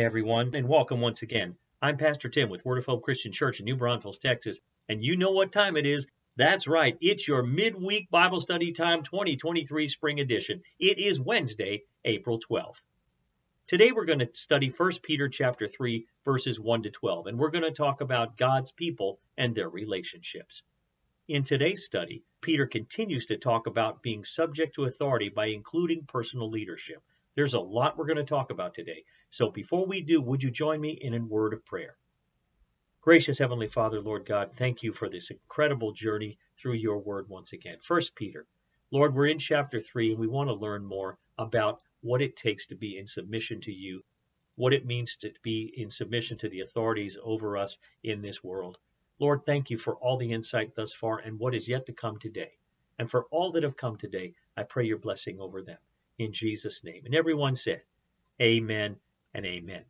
Hi, everyone, and welcome once again. I'm Pastor Tim with Word of Hope Christian Church in New Braunfels, Texas, and you know what time it is. That's right, it's your midweek Bible study time 2023 spring edition. It is Wednesday, April 12th. Today we're going to study 1 Peter chapter 3 verses 1 to 12 and we're going to talk about God's people and their relationships. In today's study, Peter continues to talk about being subject to authority by including personal leadership. There's a lot we're going to talk about today. So before we do, would you join me in a word of prayer? Gracious Heavenly Father, Lord God, thank you for this incredible journey through your word once again. First Peter. Lord, we're in chapter 3 and we want to learn more about what it takes to be in submission to you, what it means to be in submission to the authorities over us in this world. Lord, thank you for all the insight thus far and what is yet to come today. And for all that have come today, I pray your blessing over them in Jesus' name. And everyone said, Amen and amen.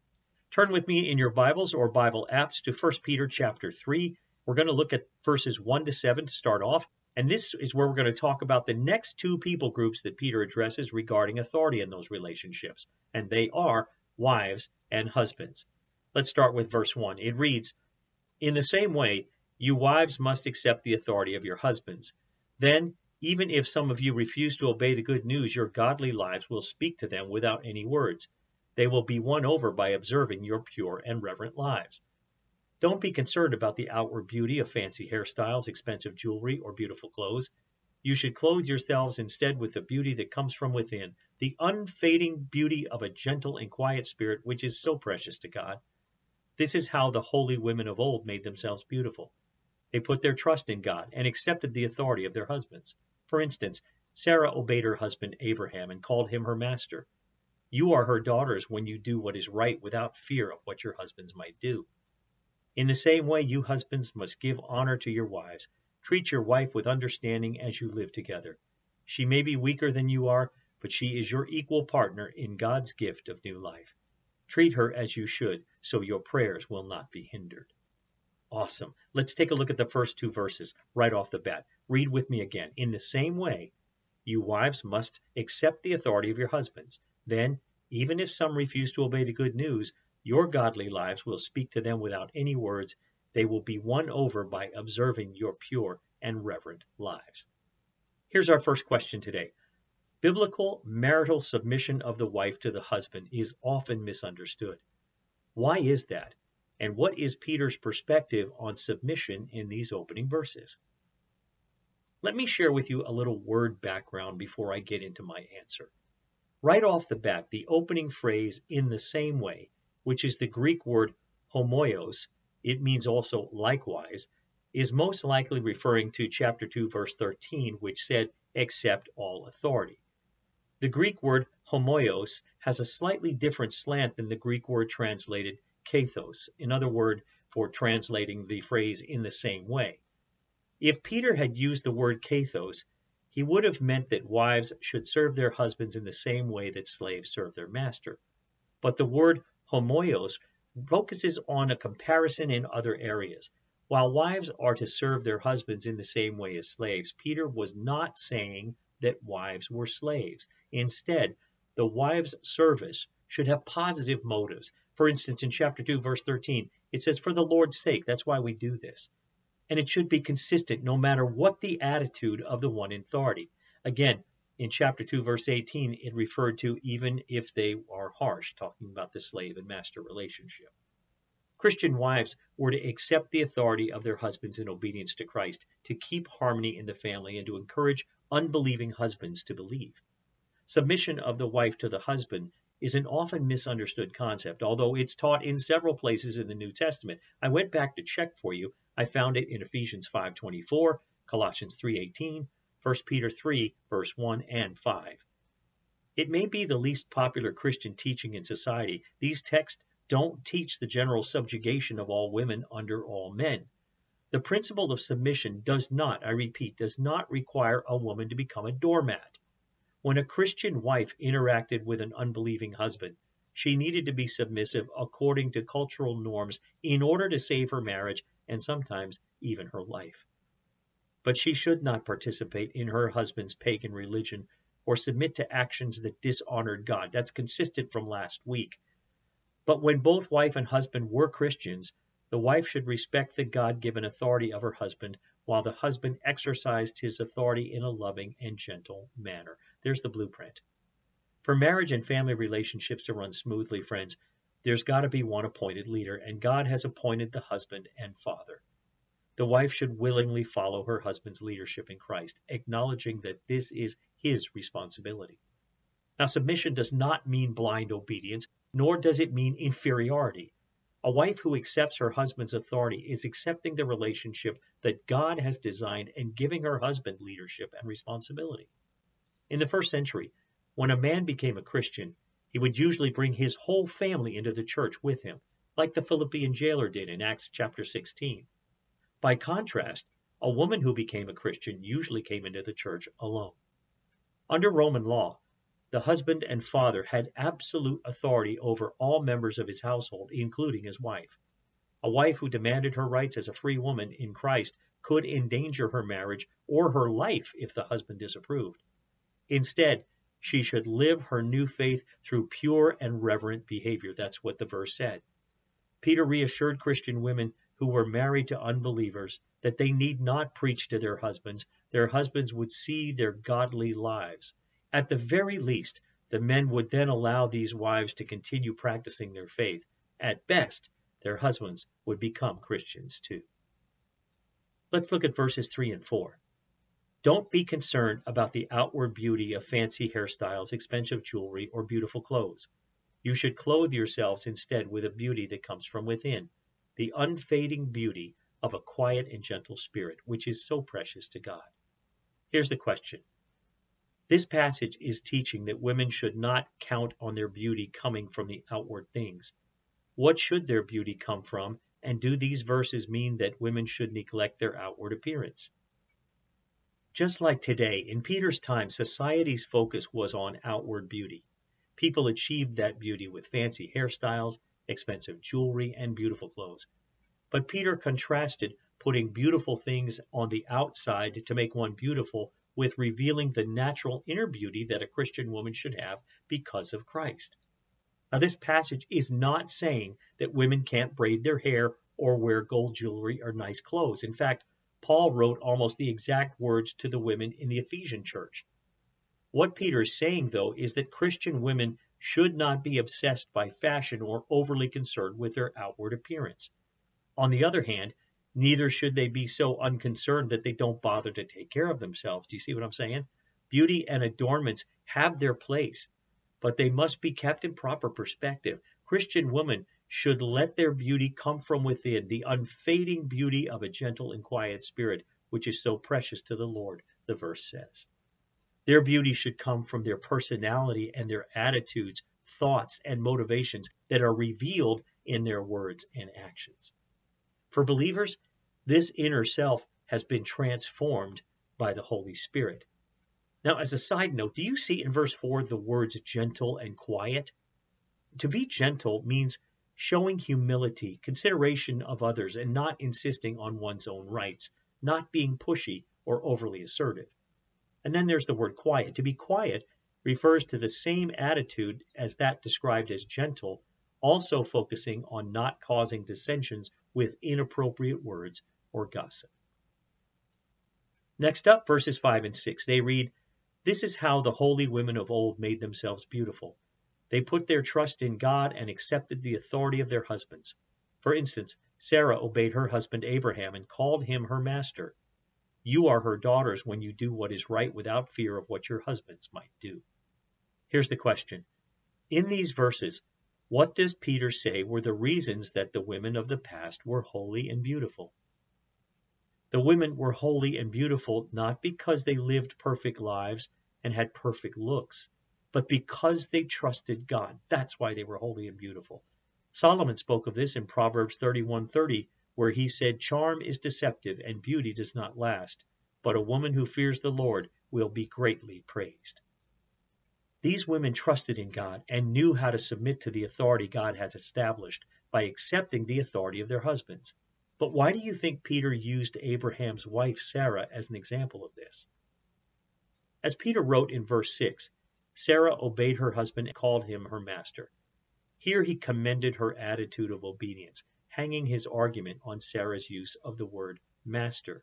Turn with me in your Bibles or Bible apps to 1 Peter chapter 3. We're going to look at verses 1 to 7 to start off. And this is where we're going to talk about the next two people groups that Peter addresses regarding authority in those relationships. And they are wives and husbands. Let's start with verse 1. It reads, In the same way, you wives must accept the authority of your husbands. Then even if some of you refuse to obey the good news, your godly lives will speak to them without any words. They will be won over by observing your pure and reverent lives. Don't be concerned about the outward beauty of fancy hairstyles, expensive jewelry, or beautiful clothes. You should clothe yourselves instead with the beauty that comes from within, the unfading beauty of a gentle and quiet spirit which is so precious to God. This is how the holy women of old made themselves beautiful. They put their trust in God and accepted the authority of their husbands. For instance, Sarah obeyed her husband Abraham and called him her master. You are her daughters when you do what is right without fear of what your husbands might do. In the same way, you husbands must give honor to your wives. Treat your wife with understanding as you live together. She may be weaker than you are, but she is your equal partner in God's gift of new life. Treat her as you should, so your prayers will not be hindered. Awesome. Let's take a look at the first two verses right off the bat. Read with me again. In the same way, you wives must accept the authority of your husbands. Then, even if some refuse to obey the good news, your godly lives will speak to them without any words. They will be won over by observing your pure and reverent lives. Here's our first question today. Biblical marital submission of the wife to the husband is often misunderstood. Why is that? And what is Peter's perspective on submission in these opening verses? Let me share with you a little word background before I get into my answer. Right off the bat, the opening phrase, in the same way, which is the Greek word homoios, it means also likewise, is most likely referring to chapter 2, verse 13, which said, accept all authority. The Greek word homoios has a slightly different slant than the Greek word translated kathos, another word for translating the phrase in the same way. If Peter had used the word kathos, he would have meant that wives should serve their husbands in the same way that slaves serve their master. But the word homoios focuses on a comparison in other areas. While wives are to serve their husbands in the same way as slaves, Peter was not saying that wives were slaves. Instead, the wives' service should have positive motives. For instance, in chapter 2, verse 13, it says, For the Lord's sake. That's why we do this. And it should be consistent no matter what the attitude of the one in authority. Again, in chapter 2, verse 18, it referred to even if they are harsh, talking about the slave and master relationship. Christian wives were to accept the authority of their husbands in obedience to Christ, to keep harmony in the family, and to encourage unbelieving husbands to believe. Submission of the wife to the husband is an often misunderstood concept, although it's taught in several places in the New Testament. I went back to check for you. I found it in Ephesians 5:24, Colossians 3:18, 1 Peter 3 verse 1 and 5. It may be the least popular Christian teaching in society. These texts don't teach the general subjugation of all women under all men. The principle of submission does not, I repeat, does not require a woman to become a doormat. When a Christian wife interacted with an unbelieving husband, she needed to be submissive according to cultural norms in order to save her marriage and sometimes even her life. But she should not participate in her husband's pagan religion or submit to actions that dishonored God. That's consistent from last week. But when both wife and husband were Christians, the wife should respect the God given authority of her husband, while the husband exercised his authority in a loving and gentle manner. There's the blueprint. For marriage and family relationships to run smoothly, friends, there's got to be one appointed leader, and God has appointed the husband and father. The wife should willingly follow her husband's leadership in Christ, acknowledging that this is his responsibility. Now, submission does not mean blind obedience, nor does it mean inferiority. A wife who accepts her husband's authority is accepting the relationship that God has designed and giving her husband leadership and responsibility. In the first century, when a man became a Christian, he would usually bring his whole family into the church with him, like the Philippian jailer did in Acts chapter 16. By contrast, a woman who became a Christian usually came into the church alone. Under Roman law, the husband and father had absolute authority over all members of his household, including his wife. A wife who demanded her rights as a free woman in Christ could endanger her marriage or her life if the husband disapproved. Instead, she should live her new faith through pure and reverent behavior. That's what the verse said. Peter reassured Christian women who were married to unbelievers that they need not preach to their husbands. Their husbands would see their godly lives. At the very least, the men would then allow these wives to continue practicing their faith. At best, their husbands would become Christians too. Let's look at verses 3 and 4. Don't be concerned about the outward beauty of fancy hairstyles, expensive jewelry, or beautiful clothes. You should clothe yourselves instead with a beauty that comes from within, the unfading beauty of a quiet and gentle spirit, which is so precious to God. Here's the question this passage is teaching that women should not count on their beauty coming from the outward things. What should their beauty come from, and do these verses mean that women should neglect their outward appearance? Just like today, in Peter's time, society's focus was on outward beauty. People achieved that beauty with fancy hairstyles, expensive jewelry, and beautiful clothes. But Peter contrasted putting beautiful things on the outside to make one beautiful with revealing the natural inner beauty that a Christian woman should have because of Christ. Now, this passage is not saying that women can't braid their hair or wear gold jewelry or nice clothes. In fact, Paul wrote almost the exact words to the women in the Ephesian church. What Peter is saying, though, is that Christian women should not be obsessed by fashion or overly concerned with their outward appearance. On the other hand, neither should they be so unconcerned that they don't bother to take care of themselves. Do you see what I'm saying? Beauty and adornments have their place, but they must be kept in proper perspective. Christian women should let their beauty come from within, the unfading beauty of a gentle and quiet spirit, which is so precious to the Lord, the verse says. Their beauty should come from their personality and their attitudes, thoughts, and motivations that are revealed in their words and actions. For believers, this inner self has been transformed by the Holy Spirit. Now, as a side note, do you see in verse 4 the words gentle and quiet? To be gentle means showing humility, consideration of others, and not insisting on one's own rights, not being pushy or overly assertive. And then there's the word quiet. To be quiet refers to the same attitude as that described as gentle, also focusing on not causing dissensions with inappropriate words or gossip. Next up, verses 5 and 6, they read, This is how the holy women of old made themselves beautiful. They put their trust in God and accepted the authority of their husbands. For instance, Sarah obeyed her husband Abraham and called him her master. You are her daughters when you do what is right without fear of what your husbands might do. Here's the question. In these verses, what does Peter say were the reasons that the women of the past were holy and beautiful? The women were holy and beautiful not because they lived perfect lives and had perfect looks, but because they trusted God. That's why they were holy and beautiful. Solomon spoke of this in Proverbs 31:30, where he said, "Charm is deceptive and beauty does not last, but a woman who fears the Lord will be greatly praised." These women trusted in God and knew how to submit to the authority God has established by accepting the authority of their husbands. But why do you think Peter used Abraham's wife Sarah as an example of this? As Peter wrote in verse 6, Sarah obeyed her husband and called him her master. Here he commended her attitude of obedience, hanging his argument on Sarah's use of the word master.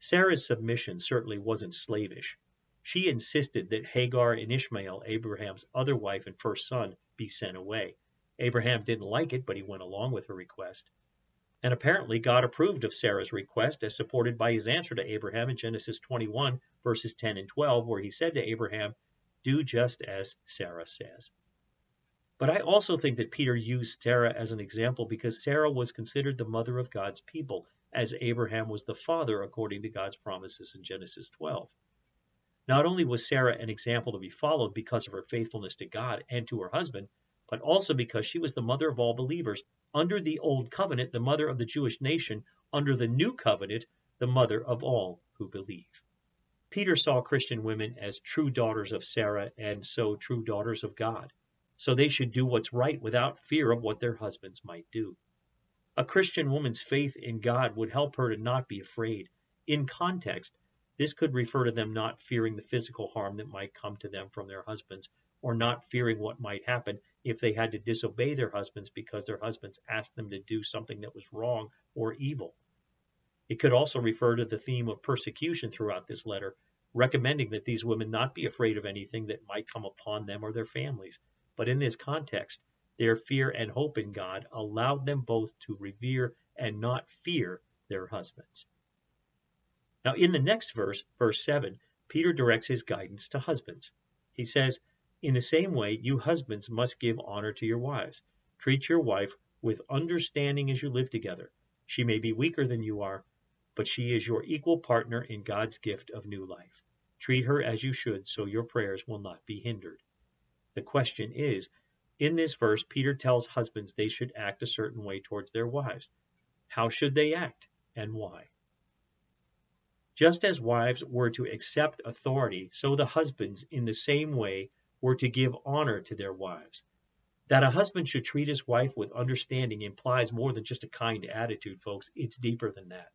Sarah's submission certainly wasn't slavish. She insisted that Hagar and Ishmael, Abraham's other wife and first son, be sent away. Abraham didn't like it, but he went along with her request. And apparently God approved of Sarah's request as supported by his answer to Abraham in Genesis 21, verses 10 and 12, where he said to Abraham, Do just as Sarah says. But I also think that Peter used Sarah as an example because Sarah was considered the mother of God's people, as Abraham was the father according to God's promises in Genesis 12. Not only was Sarah an example to be followed because of her faithfulness to God and to her husband, but also because she was the mother of all believers under the Old Covenant, the mother of the Jewish nation, under the New Covenant, the mother of all who believe. Peter saw Christian women as true daughters of Sarah and so true daughters of God. So they should do what's right without fear of what their husbands might do. A Christian woman's faith in God would help her to not be afraid. In context, this could refer to them not fearing the physical harm that might come to them from their husbands, or not fearing what might happen if they had to disobey their husbands because their husbands asked them to do something that was wrong or evil. It could also refer to the theme of persecution throughout this letter, recommending that these women not be afraid of anything that might come upon them or their families. But in this context, their fear and hope in God allowed them both to revere and not fear their husbands. Now, in the next verse, verse 7, Peter directs his guidance to husbands. He says, in the same way, you husbands must give honor to your wives. Treat your wife with understanding as you live together. She may be weaker than you are, but she is your equal partner in God's gift of new life. Treat her as you should, so your prayers will not be hindered. The question is in this verse, Peter tells husbands they should act a certain way towards their wives. How should they act, and why? Just as wives were to accept authority, so the husbands, in the same way, were to give honor to their wives. That a husband should treat his wife with understanding implies more than just a kind attitude, folks. It's deeper than that.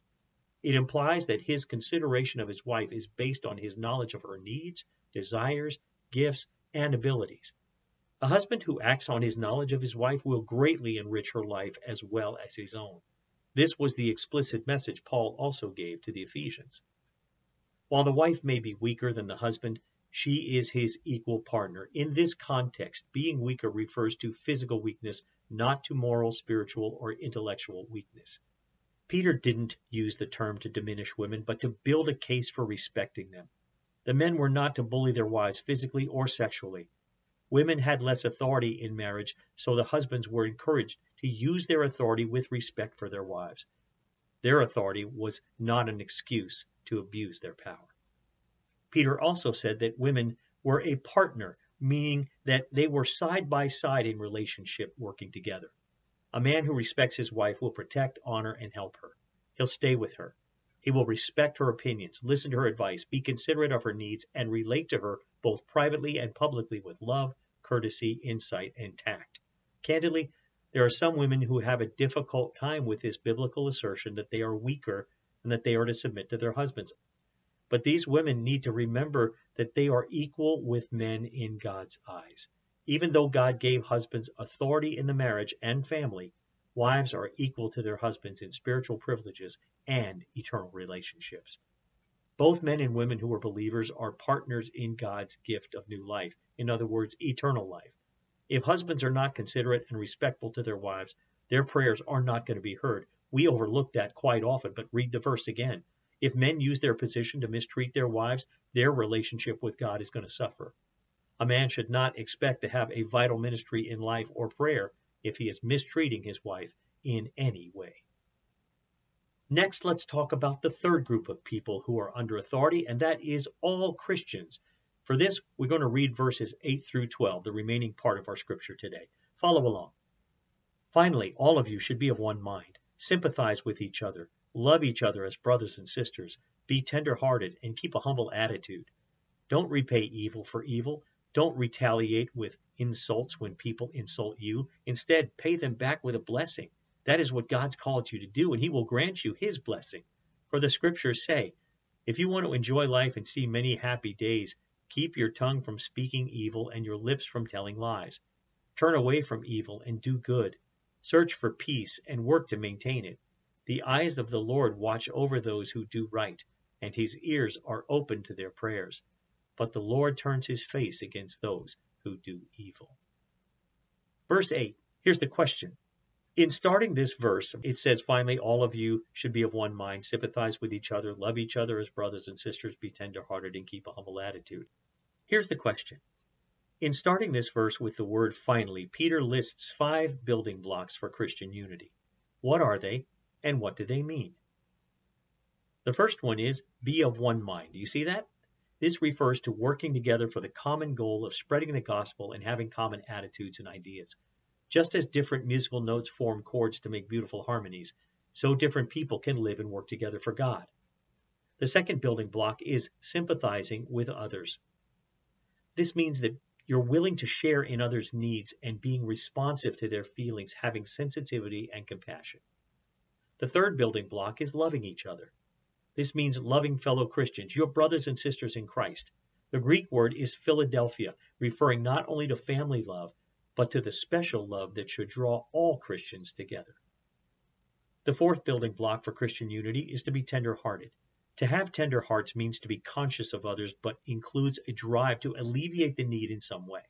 It implies that his consideration of his wife is based on his knowledge of her needs, desires, gifts, and abilities. A husband who acts on his knowledge of his wife will greatly enrich her life as well as his own. This was the explicit message Paul also gave to the Ephesians. While the wife may be weaker than the husband, she is his equal partner. In this context, being weaker refers to physical weakness, not to moral, spiritual, or intellectual weakness. Peter didn't use the term to diminish women, but to build a case for respecting them. The men were not to bully their wives physically or sexually. Women had less authority in marriage, so the husbands were encouraged to use their authority with respect for their wives. Their authority was not an excuse to abuse their power. Peter also said that women were a partner, meaning that they were side by side in relationship working together. A man who respects his wife will protect, honor, and help her. He'll stay with her. He will respect her opinions, listen to her advice, be considerate of her needs, and relate to her both privately and publicly with love, courtesy, insight, and tact. Candidly, there are some women who have a difficult time with this biblical assertion that they are weaker and that they are to submit to their husbands. But these women need to remember that they are equal with men in God's eyes. Even though God gave husbands authority in the marriage and family, wives are equal to their husbands in spiritual privileges and eternal relationships. Both men and women who are believers are partners in God's gift of new life, in other words, eternal life. If husbands are not considerate and respectful to their wives, their prayers are not going to be heard. We overlook that quite often, but read the verse again. If men use their position to mistreat their wives, their relationship with God is going to suffer. A man should not expect to have a vital ministry in life or prayer if he is mistreating his wife in any way. Next, let's talk about the third group of people who are under authority, and that is all Christians. For this, we're going to read verses 8 through 12, the remaining part of our scripture today. Follow along. Finally, all of you should be of one mind, sympathize with each other, Love each other as brothers and sisters. Be tender hearted and keep a humble attitude. Don't repay evil for evil. Don't retaliate with insults when people insult you. Instead, pay them back with a blessing. That is what God's called you to do, and He will grant you His blessing. For the scriptures say, if you want to enjoy life and see many happy days, keep your tongue from speaking evil and your lips from telling lies. Turn away from evil and do good. Search for peace and work to maintain it. The eyes of the Lord watch over those who do right, and his ears are open to their prayers. But the Lord turns his face against those who do evil. Verse 8. Here's the question. In starting this verse, it says, finally, all of you should be of one mind, sympathize with each other, love each other as brothers and sisters, be tenderhearted, and keep a humble attitude. Here's the question in starting this verse with the word finally, Peter lists five building blocks for Christian unity. What are they, and what do they mean? The first one is be of one mind. Do you see that? This refers to working together for the common goal of spreading the gospel and having common attitudes and ideas. Just as different musical notes form chords to make beautiful harmonies, so different people can live and work together for God. The second building block is sympathizing with others. This means that you're willing to share in others' needs and being responsive to their feelings, having sensitivity and compassion. The third building block is loving each other. This means loving fellow Christians, your brothers and sisters in Christ. The Greek word is Philadelphia, referring not only to family love, but to the special love that should draw all Christians together. The fourth building block for Christian unity is to be tender hearted. To have tender hearts means to be conscious of others, but includes a drive to alleviate the need in some way.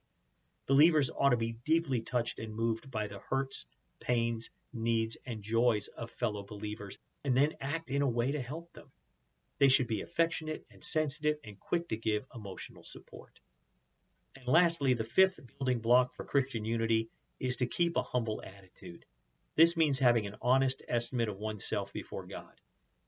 Believers ought to be deeply touched and moved by the hurts, pains, needs, and joys of fellow believers, and then act in a way to help them. They should be affectionate and sensitive and quick to give emotional support. And lastly, the fifth building block for Christian unity is to keep a humble attitude. This means having an honest estimate of oneself before God.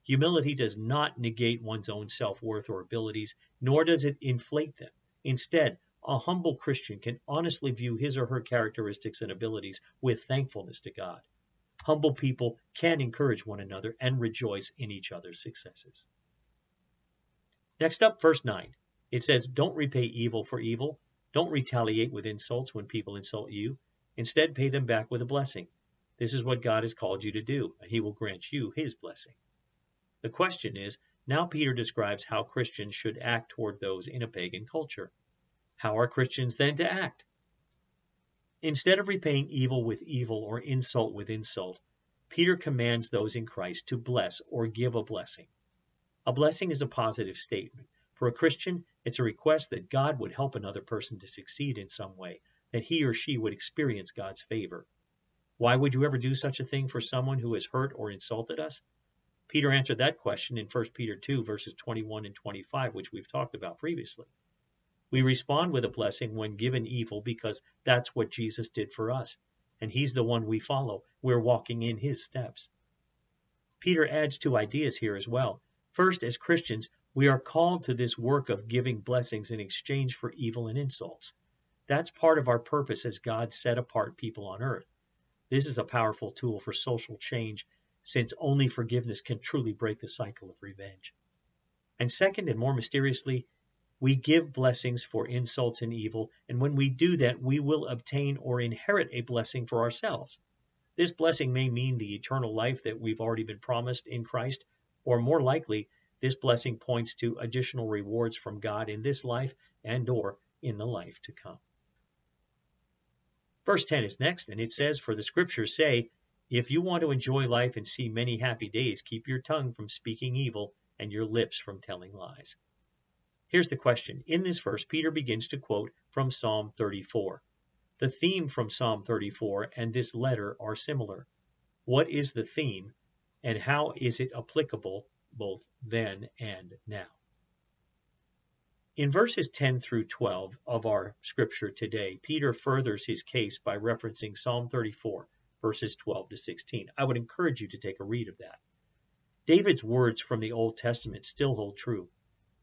Humility does not negate one's own self worth or abilities, nor does it inflate them. Instead, a humble Christian can honestly view his or her characteristics and abilities with thankfulness to God. Humble people can encourage one another and rejoice in each other's successes. Next up, verse 9. It says, Don't repay evil for evil. Don't retaliate with insults when people insult you. Instead, pay them back with a blessing. This is what God has called you to do, and He will grant you His blessing. The question is, now Peter describes how Christians should act toward those in a pagan culture. How are Christians then to act? Instead of repaying evil with evil or insult with insult, Peter commands those in Christ to bless or give a blessing. A blessing is a positive statement. For a Christian, it's a request that God would help another person to succeed in some way, that he or she would experience God's favor. Why would you ever do such a thing for someone who has hurt or insulted us? Peter answered that question in 1 Peter 2, verses 21 and 25, which we've talked about previously. We respond with a blessing when given evil because that's what Jesus did for us, and he's the one we follow. We're walking in his steps. Peter adds two ideas here as well. First, as Christians, we are called to this work of giving blessings in exchange for evil and insults. That's part of our purpose as God set apart people on earth. This is a powerful tool for social change since only forgiveness can truly break the cycle of revenge. And second, and more mysteriously, we give blessings for insults and evil, and when we do that, we will obtain or inherit a blessing for ourselves. This blessing may mean the eternal life that we've already been promised in Christ, or more likely, this blessing points to additional rewards from God in this life and or in the life to come. Verse 10 is next, and it says, For the scriptures say, if you want to enjoy life and see many happy days, keep your tongue from speaking evil and your lips from telling lies. Here's the question. In this verse, Peter begins to quote from Psalm 34. The theme from Psalm 34 and this letter are similar. What is the theme, and how is it applicable both then and now? In verses 10 through 12 of our scripture today, Peter furthers his case by referencing Psalm 34 verses 12 to 16. I would encourage you to take a read of that. David's words from the Old Testament still hold true.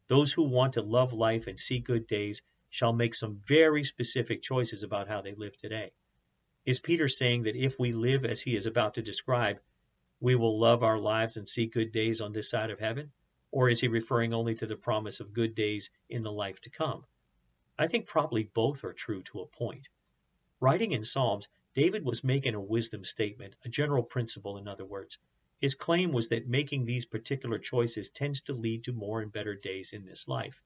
Those who want to love life and see good days shall make some very specific choices about how they live today. Is Peter saying that if we live as he is about to describe, we will love our lives and see good days on this side of heaven? Or is he referring only to the promise of good days in the life to come? I think probably both are true to a point. Writing in Psalms, David was making a wisdom statement, a general principle, in other words. His claim was that making these particular choices tends to lead to more and better days in this life.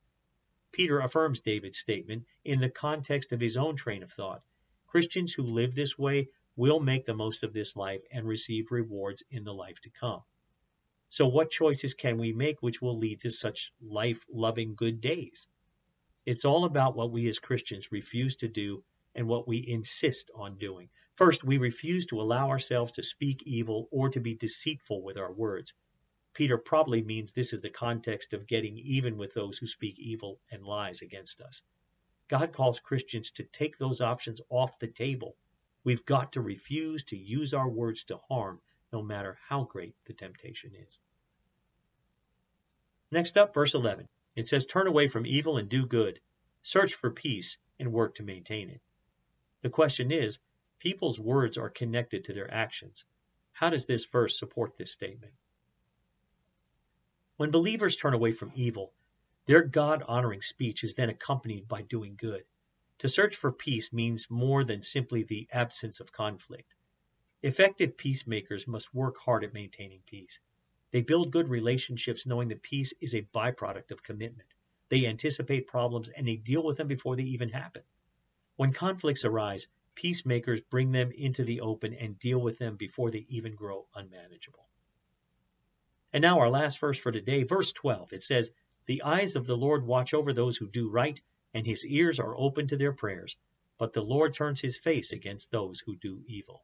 Peter affirms David's statement in the context of his own train of thought. Christians who live this way will make the most of this life and receive rewards in the life to come. So, what choices can we make which will lead to such life loving good days? It's all about what we as Christians refuse to do and what we insist on doing. First, we refuse to allow ourselves to speak evil or to be deceitful with our words. Peter probably means this is the context of getting even with those who speak evil and lies against us. God calls Christians to take those options off the table. We've got to refuse to use our words to harm, no matter how great the temptation is. Next up, verse 11. It says, Turn away from evil and do good. Search for peace and work to maintain it. The question is, people's words are connected to their actions. How does this verse support this statement? When believers turn away from evil, their God honoring speech is then accompanied by doing good. To search for peace means more than simply the absence of conflict. Effective peacemakers must work hard at maintaining peace. They build good relationships knowing that peace is a byproduct of commitment. They anticipate problems and they deal with them before they even happen. When conflicts arise, peacemakers bring them into the open and deal with them before they even grow unmanageable. And now, our last verse for today, verse 12. It says, The eyes of the Lord watch over those who do right, and his ears are open to their prayers, but the Lord turns his face against those who do evil.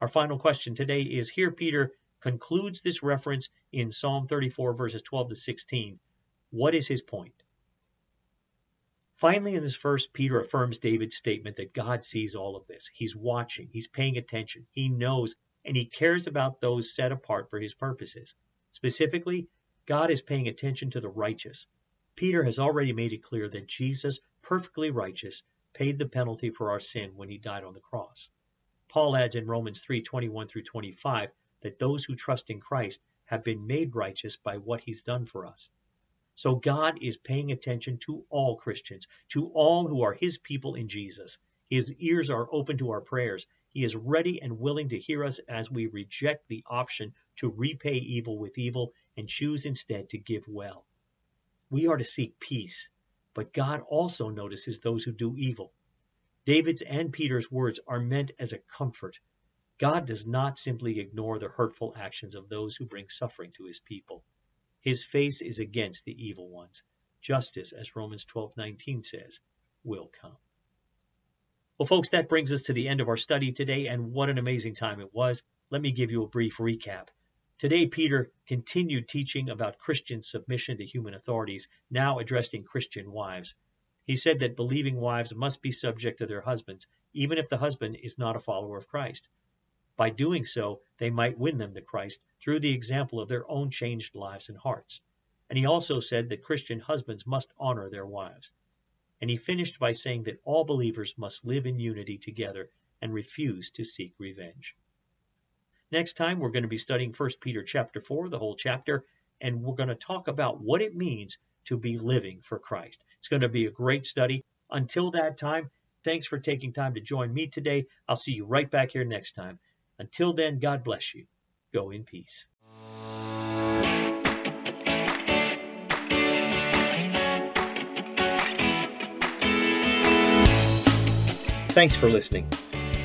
Our final question today is Here Peter concludes this reference in Psalm 34, verses 12 to 16. What is his point? Finally, in this verse, Peter affirms David's statement that God sees all of this. He's watching, he's paying attention, he knows, and he cares about those set apart for his purposes. Specifically, God is paying attention to the righteous. Peter has already made it clear that Jesus, perfectly righteous, paid the penalty for our sin when he died on the cross. Paul adds in Romans 3:21 through 25 that those who trust in Christ have been made righteous by what he's done for us. So God is paying attention to all Christians, to all who are his people in Jesus. His ears are open to our prayers. He is ready and willing to hear us as we reject the option to repay evil with evil and choose instead to give well. We are to seek peace, but God also notices those who do evil. David's and Peter's words are meant as a comfort God does not simply ignore the hurtful actions of those who bring suffering to his people. His face is against the evil ones. Justice, as Romans 12:19 says, will come. Well, folks, that brings us to the end of our study today, and what an amazing time it was. Let me give you a brief recap. Today, Peter continued teaching about Christian submission to human authorities, now addressing Christian wives. He said that believing wives must be subject to their husbands, even if the husband is not a follower of Christ. By doing so, they might win them to Christ through the example of their own changed lives and hearts. And he also said that Christian husbands must honor their wives. And he finished by saying that all believers must live in unity together and refuse to seek revenge. Next time we're going to be studying 1 Peter chapter 4, the whole chapter, and we're going to talk about what it means to be living for Christ. It's going to be a great study. Until that time, thanks for taking time to join me today. I'll see you right back here next time. Until then, God bless you. Go in peace. Thanks for listening.